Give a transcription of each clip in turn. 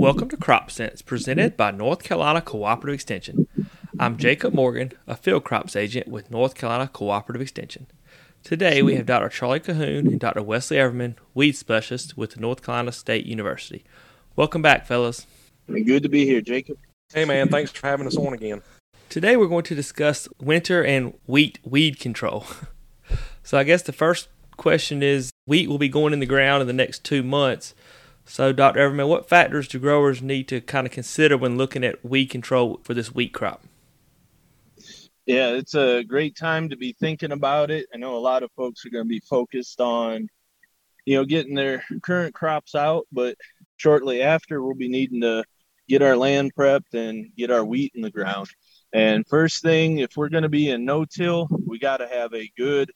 Welcome to Crop Sense, presented by North Carolina Cooperative Extension. I'm Jacob Morgan, a field crops agent with North Carolina Cooperative Extension. Today we have Dr. Charlie Cahoon and Dr. Wesley Everman, weed specialist with North Carolina State University. Welcome back, fellas. Good to be here, Jacob. Hey, man, thanks for having us on again. Today we're going to discuss winter and wheat weed control. so I guess the first question is wheat will be going in the ground in the next two months. So, Dr. Everman, what factors do growers need to kind of consider when looking at weed control for this wheat crop? Yeah, it's a great time to be thinking about it. I know a lot of folks are going to be focused on, you know, getting their current crops out, but shortly after, we'll be needing to get our land prepped and get our wheat in the ground. And first thing, if we're going to be in no-till, we got to have a good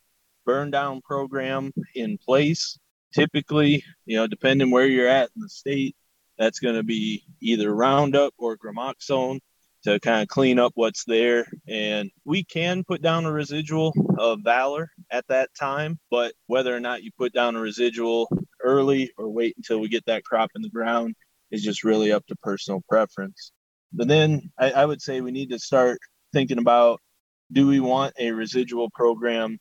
burn down program in place typically, you know, depending where you're at in the state, that's going to be either Roundup or Gramoxone to kind of clean up what's there. And we can put down a residual of Valor at that time, but whether or not you put down a residual early or wait until we get that crop in the ground is just really up to personal preference. But then I, I would say we need to start thinking about do we want a residual program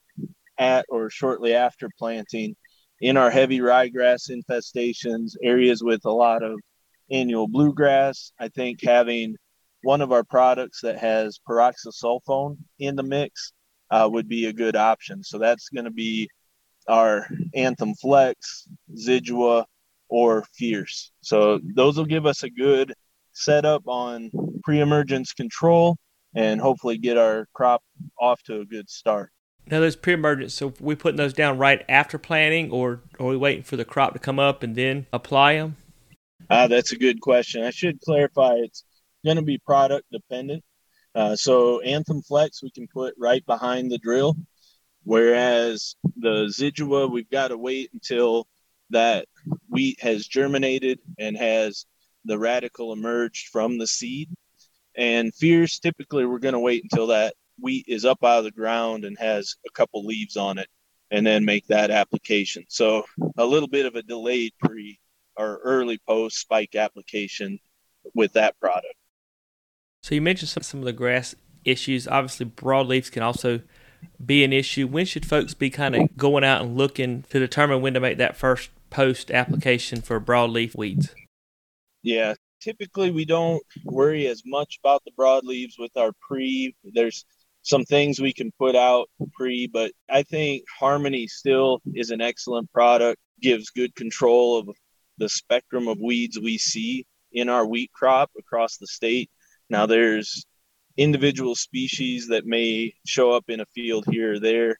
at or shortly after planting in our heavy ryegrass infestations, areas with a lot of annual bluegrass, I think having one of our products that has pyroxasulfone in the mix uh, would be a good option. So that's going to be our Anthem Flex, Zidua, or Fierce. So those will give us a good setup on pre-emergence control and hopefully get our crop off to a good start. Now those pre-emergence, so we putting those down right after planting, or are we waiting for the crop to come up and then apply them? Uh, that's a good question. I should clarify it's going to be product dependent. Uh, so Anthem Flex we can put right behind the drill, whereas the Zidua we've got to wait until that wheat has germinated and has the radical emerged from the seed. And Fierce typically we're going to wait until that wheat is up out of the ground and has a couple leaves on it and then make that application. So a little bit of a delayed pre or early post spike application with that product. So you mentioned some, some of the grass issues. Obviously, broadleafs can also be an issue. When should folks be kind of going out and looking to determine when to make that first post application for broadleaf weeds? Yeah, typically we don't worry as much about the broadleaves with our pre. There's some things we can put out pre, but I think Harmony still is an excellent product, gives good control of the spectrum of weeds we see in our wheat crop across the state. Now, there's individual species that may show up in a field here or there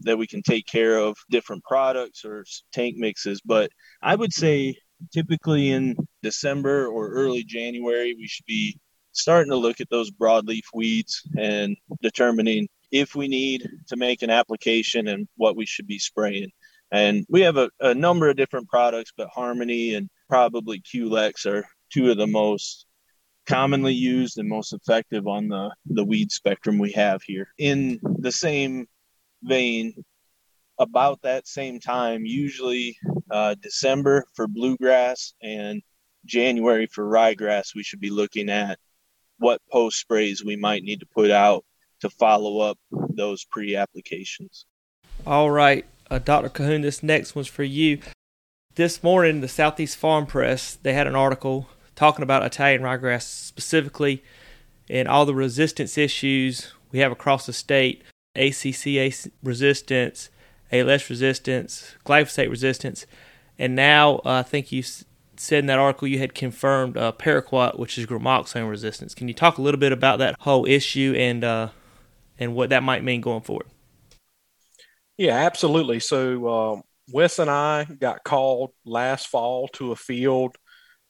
that we can take care of different products or tank mixes, but I would say typically in December or early January, we should be starting to look at those broadleaf weeds and determining if we need to make an application and what we should be spraying. And we have a, a number of different products, but Harmony and probably Quelex are two of the most commonly used and most effective on the, the weed spectrum we have here. In the same vein, about that same time, usually uh, December for bluegrass and January for ryegrass, we should be looking at what post sprays we might need to put out to follow up those pre applications. All right, uh, Dr. Cahoon, this next one's for you. This morning, the Southeast Farm Press they had an article talking about Italian ryegrass specifically and all the resistance issues we have across the state, ACCase resistance, ALS resistance, glyphosate resistance, and now uh, I think you said in that article you had confirmed uh, paraquat, which is gramoxone resistance. Can you talk a little bit about that whole issue and uh, and what that might mean going forward? Yeah, absolutely. So uh, Wes and I got called last fall to a field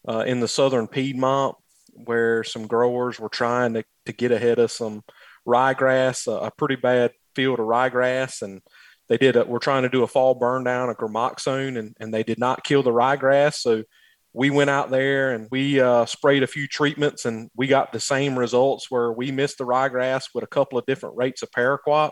uh, in the southern Piedmont where some growers were trying to, to get ahead of some ryegrass, a pretty bad field of ryegrass, and they did. A, we're trying to do a fall burn down of gramoxone, and, and they did not kill the ryegrass. So we went out there and we uh, sprayed a few treatments and we got the same results where we missed the ryegrass with a couple of different rates of paraquat.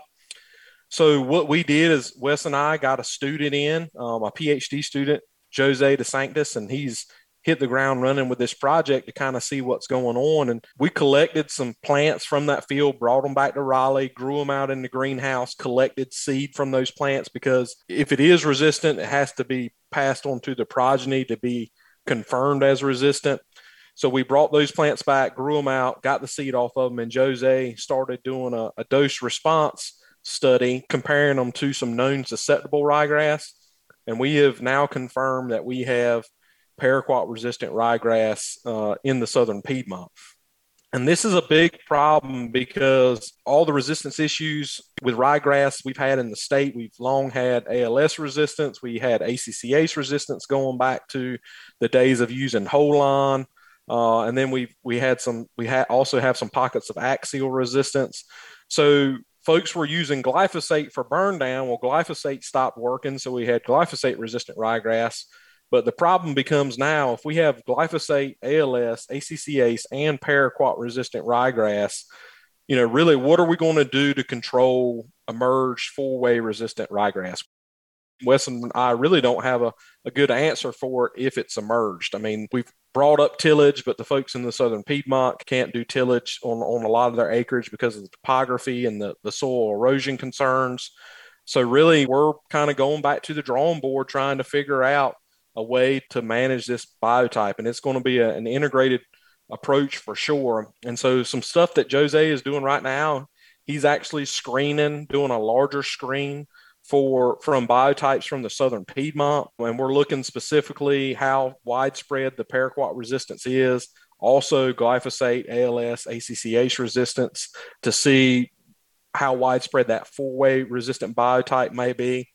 So what we did is Wes and I got a student in, um, a PhD student, Jose De Sanctis, and he's hit the ground running with this project to kind of see what's going on. And we collected some plants from that field, brought them back to Raleigh, grew them out in the greenhouse, collected seed from those plants because if it is resistant, it has to be passed on to the progeny to be confirmed as resistant. So we brought those plants back, grew them out, got the seed off of them, and Jose started doing a, a dose response study comparing them to some known susceptible ryegrass. And we have now confirmed that we have paraquat resistant ryegrass uh, in the southern Piedmont. And this is a big problem because all the resistance issues with ryegrass we've had in the state, we've long had ALS resistance. We had ACCase resistance going back to the days of using Hoelon. Uh, and then we we had some we had also have some pockets of Axial resistance. So folks were using glyphosate for burn down. Well, glyphosate stopped working, so we had glyphosate resistant ryegrass. But the problem becomes now if we have glyphosate, ALS, ACCase, and paraquat resistant ryegrass, you know, really what are we going to do to control emerged four way resistant ryegrass? Wesson and I really don't have a, a good answer for if it's emerged. I mean, we've brought up tillage, but the folks in the southern Piedmont can't do tillage on, on a lot of their acreage because of the topography and the, the soil erosion concerns. So, really, we're kind of going back to the drawing board trying to figure out a way to manage this biotype. And it's going to be a, an integrated approach for sure. And so, some stuff that Jose is doing right now, he's actually screening, doing a larger screen for from biotypes from the southern Piedmont, and we're looking specifically how widespread the paraquat resistance is. Also, glyphosate, ALS, ACCase resistance to see how widespread that four-way resistant biotype may be.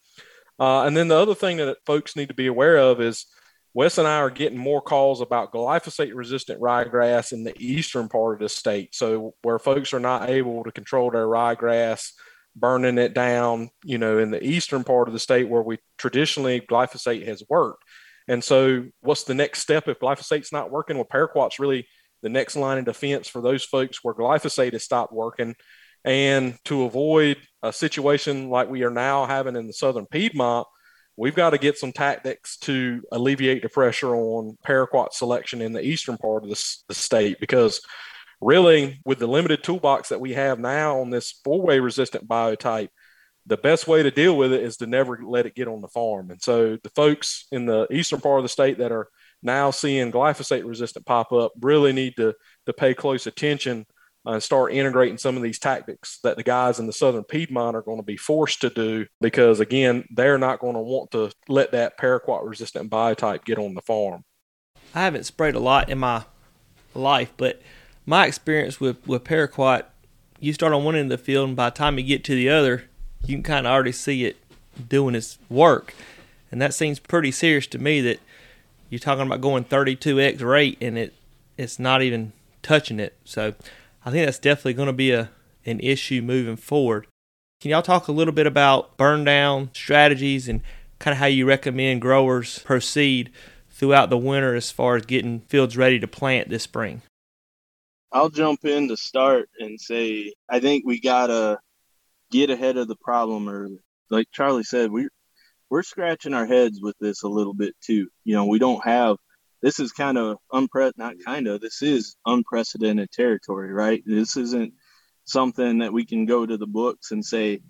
Uh, and then the other thing that folks need to be aware of is Wes and I are getting more calls about glyphosate resistant ryegrass in the eastern part of the state. So, where folks are not able to control their ryegrass, burning it down, you know, in the eastern part of the state where we traditionally glyphosate has worked. And so, what's the next step if glyphosate's not working? Well, paraquat's really the next line of defense for those folks where glyphosate has stopped working. And to avoid a situation like we are now having in the southern Piedmont, we've got to get some tactics to alleviate the pressure on paraquat selection in the eastern part of the, the state because really with the limited toolbox that we have now on this four-way resistant biotype the best way to deal with it is to never let it get on the farm. And so the folks in the eastern part of the state that are now seeing glyphosate resistant pop up really need to to pay close attention and start integrating some of these tactics that the guys in the southern Piedmont are going to be forced to do because again they're not going to want to let that paraquat resistant biotype get on the farm. I haven't sprayed a lot in my life, but my experience with with paraquat, you start on one end of the field, and by the time you get to the other, you can kind of already see it doing its work, and that seems pretty serious to me. That you're talking about going 32x rate, and it it's not even touching it. So I think that's definitely going to be a an issue moving forward. Can y'all talk a little bit about burn down strategies and kind of how you recommend growers proceed throughout the winter as far as getting fields ready to plant this spring? I'll jump in to start and say I think we gotta get ahead of the problem early. Like Charlie said, we we're scratching our heads with this a little bit too. You know, we don't have this is kind of unpre not kind of this is unprecedented territory, right? This isn't something that we can go to the books and say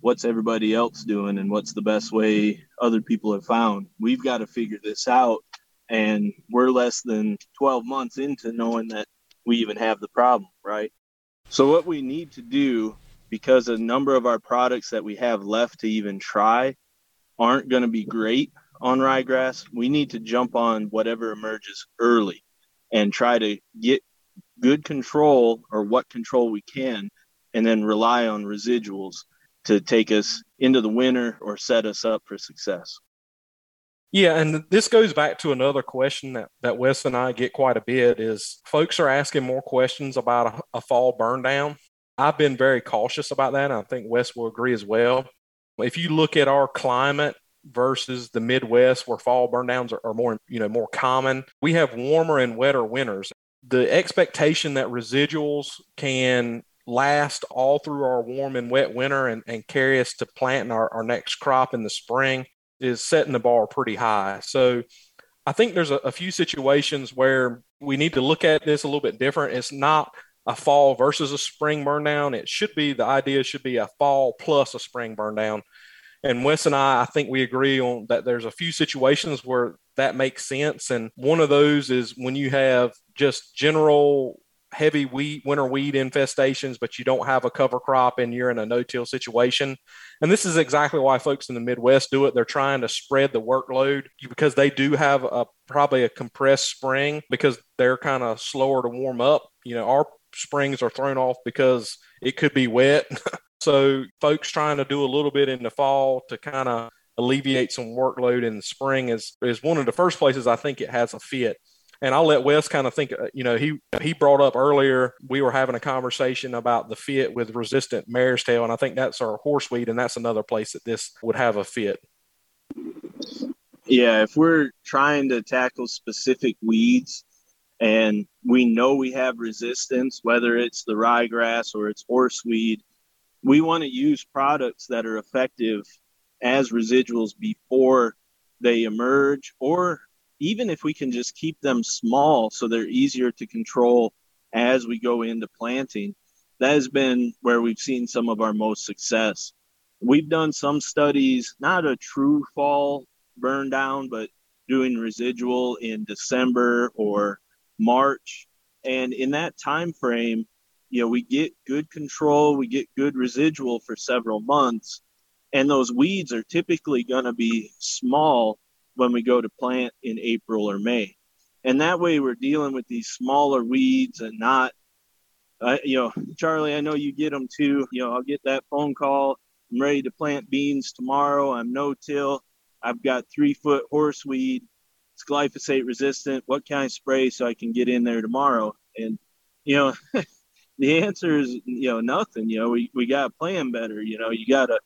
what's everybody else doing and what's the best way other people have found. We've got to figure this out and we're less than 12 months into knowing that we even have the problem, right? So what we need to do because a number of our products that we have left to even try aren't going to be great on ryegrass, we need to jump on whatever emerges early and try to get good control or what control we can and then rely on residuals to take us into the winter or set us up for success. Yeah, and this goes back to another question that, that Wes and I get quite a bit is folks are asking more questions about a, a fall burn down. I've been very cautious about that. I think Wes will agree as well. If you look at our climate versus the Midwest where fall burn downs are, are more, you know, more common, we have warmer and wetter winters. The expectation that residuals can last all through our warm and wet winter and, and carry us to planting our, our next crop in the spring is setting the bar pretty high. So I think there's a, a few situations where we need to look at this a little bit different. It's not a fall versus a spring burn down. It should be the idea should be a fall plus a spring burn down. And Wes and I, I think we agree on that. There's a few situations where that makes sense, and one of those is when you have just general heavy weed winter weed infestations, but you don't have a cover crop and you're in a no-till situation. And this is exactly why folks in the Midwest do it. They're trying to spread the workload because they do have a probably a compressed spring because they're kind of slower to warm up. You know, our springs are thrown off because it could be wet. so folks trying to do a little bit in the fall to kind of alleviate some workload in the spring is is one of the first places I think it has a fit. And I'll let Wes kind of think. Uh, you know, he he brought up earlier we were having a conversation about the fit with resistant mare's tail, and I think that's our horseweed, and that's another place that this would have a fit. Yeah, if we're trying to tackle specific weeds, and we know we have resistance, whether it's the ryegrass or it's horseweed, we want to use products that are effective as residuals before they emerge or even if we can just keep them small so they're easier to control as we go into planting, that has been where we've seen some of our most success. We've done some studies, not a true fall burn down, but doing residual in December or March. And in that time frame, you know, we get good control, we get good residual for several months. And those weeds are typically going to be small when we go to plant in April or May. And that way we're dealing with these smaller weeds and not, uh, you know, Charlie, I know you get them too. You know, I'll get that phone call. I'm ready to plant beans tomorrow. I'm no till. I've got three foot horseweed. It's glyphosate resistant. What can I spray so I can get in there tomorrow? And, you know, the answer is, you know, nothing. You know, we, we got to plan better. You know, you got to,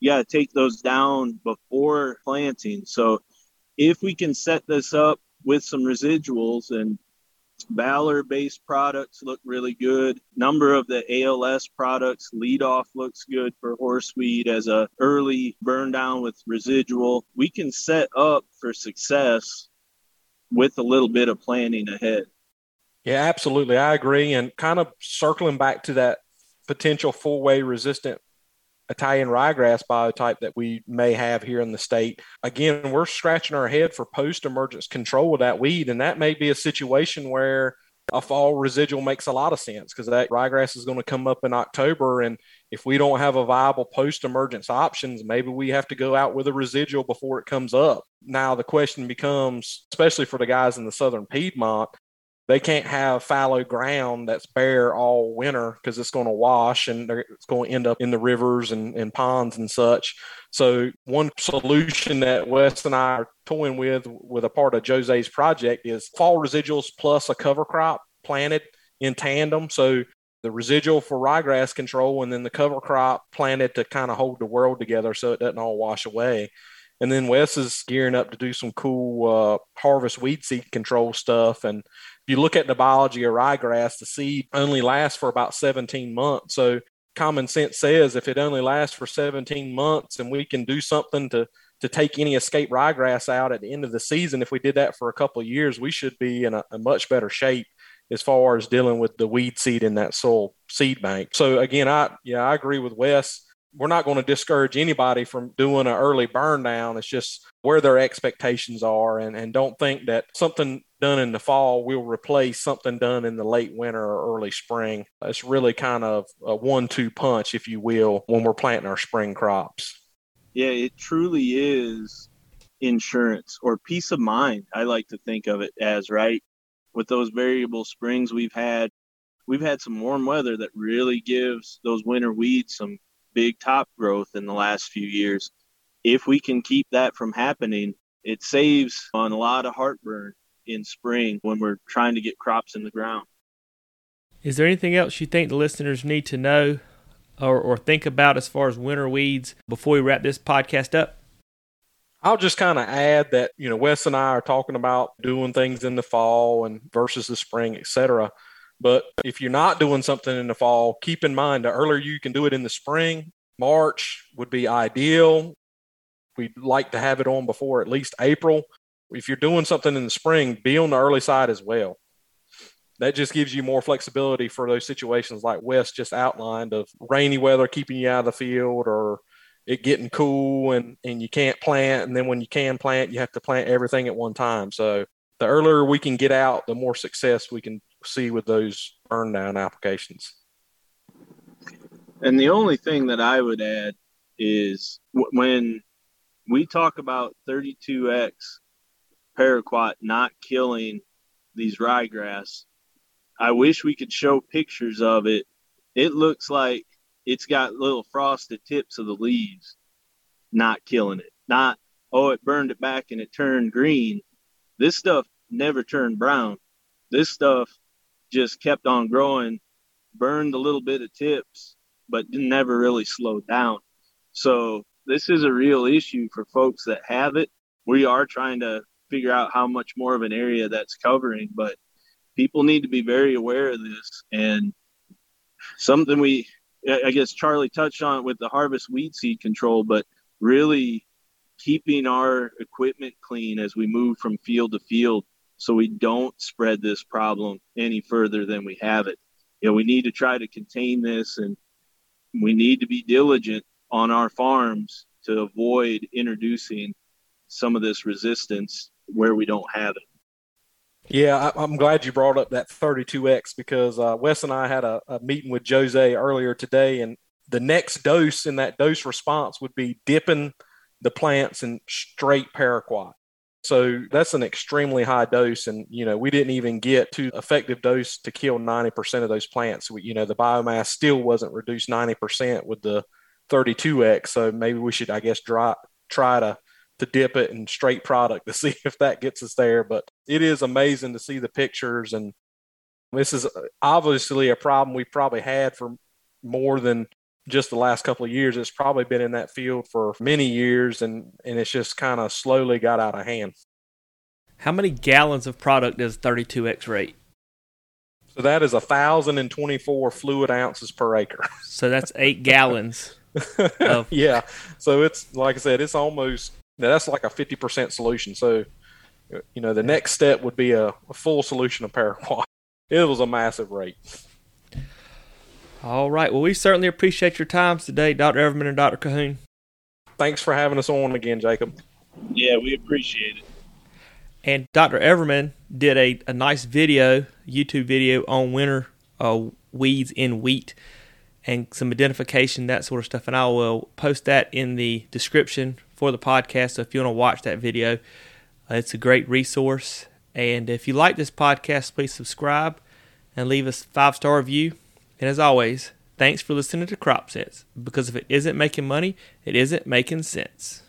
you got to take those down before planting. So if we can set this up with some residuals and Valor based products look really good. Number of the ALS products, LeadOff looks good for horseweed as a early burn down with residual. We can set up for success with a little bit of planning ahead. Yeah, absolutely. I agree. And kind of circling back to that potential four way resistant Italian ryegrass biotype that we may have here in the state. Again, we're scratching our head for post emergence control of that weed. And that may be a situation where a fall residual makes a lot of sense because that ryegrass is going to come up in October. And if we don't have a viable post emergence options, maybe we have to go out with a residual before it comes up. Now, the question becomes, especially for the guys in the southern Piedmont, they can't have fallow ground that's bare all winter because it's going to wash and it's going to end up in the rivers and, and ponds and such. So one solution that Wes and I are toying with with a part of Jose's project is fall residuals plus a cover crop planted in tandem. So the residual for ryegrass control and then the cover crop planted to kind of hold the world together so it doesn't all wash away. And then Wes is gearing up to do some cool uh, harvest weed seed control stuff. And you look at the biology of ryegrass, the seed only lasts for about 17 months. So common sense says if it only lasts for 17 months and we can do something to to take any escape ryegrass out at the end of the season, if we did that for a couple of years, we should be in a, a much better shape as far as dealing with the weed seed in that soil seed bank. So again, I yeah, I agree with Wes we're not going to discourage anybody from doing an early burn down. It's just where their expectations are, and, and don't think that something done in the fall will replace something done in the late winter or early spring. It's really kind of a one two punch, if you will, when we're planting our spring crops. Yeah, it truly is insurance or peace of mind. I like to think of it as, right? With those variable springs we've had, we've had some warm weather that really gives those winter weeds some big top growth in the last few years. If we can keep that from happening, it saves on a lot of heartburn in spring when we're trying to get crops in the ground. Is there anything else you think the listeners need to know or, or think about as far as winter weeds before we wrap this podcast up? I'll just kind of add that, you know, Wes and I are talking about doing things in the fall and versus the spring, et cetera. But if you're not doing something in the fall, keep in mind the earlier you can do it in the spring, March would be ideal. We'd like to have it on before at least April. if you're doing something in the spring, be on the early side as well. That just gives you more flexibility for those situations like Wes just outlined of rainy weather keeping you out of the field or it getting cool and, and you can't plant. And then when you can plant, you have to plant everything at one time. So the earlier we can get out, the more success we can see with those burn down applications. And the only thing that I would add is when we talk about 32X paraquat not killing these ryegrass, I wish we could show pictures of it. It looks like it's got little frosted tips of the leaves, not killing it. Not, oh, it burned it back and it turned green. This stuff never turned brown. This stuff just kept on growing, burned a little bit of tips, but never really slowed down. So this is a real issue for folks that have it. We are trying to figure out how much more of an area that's covering, but people need to be very aware of this and something we I guess Charlie touched on it with the harvest weed seed control, but really keeping our equipment clean as we move from field to field so we don't spread this problem any further than we have it. You know, we need to try to contain this and we need to be diligent on our farms to avoid introducing some of this resistance where we don't have it. Yeah, I, am glad you brought up that 32X because uh, Wes and I had a, a meeting with Jose earlier today, and the next dose in that dose response would be dipping the plants in straight paraquat. So that's an extremely high dose. And, you know, we didn't even get to effective dose to kill 90% of those plants. We, you know, the biomass still wasn't reduced 90% with the 32X. So maybe we should, I guess, try, try to to dip it in straight product to see if that gets us there. But it is amazing to see the pictures. And this is uh, obviously a problem we've probably had for more than just the last couple of years. It's probably been in that field for many years and, and it's just kind of slowly got out of hand. How many gallons of product does 32X rate? So that is a 1,024 fluid ounces per acre. So that's eight gallons. Of- yeah. So it's like I said, it's almost that's like a 50% solution. So, you know, the next step would be a, a full solution of paraquat. It was a massive rate. All right. Well, we certainly appreciate your times today, Dr. Everman and Dr. Cahoon. Thanks for having us on again, Jacob. Yeah, we appreciate it. And Dr. Everman did a, a nice video, YouTube video on winter uh, weeds in wheat and some identification, that sort of stuff. And I will post that in the description for the podcast. So if you want to watch that video, uh, it's a great resource. And if you like this podcast, please subscribe and leave us five star review. And as always, thanks for listening to Crop Sense because if it isn't making money, it isn't making sense.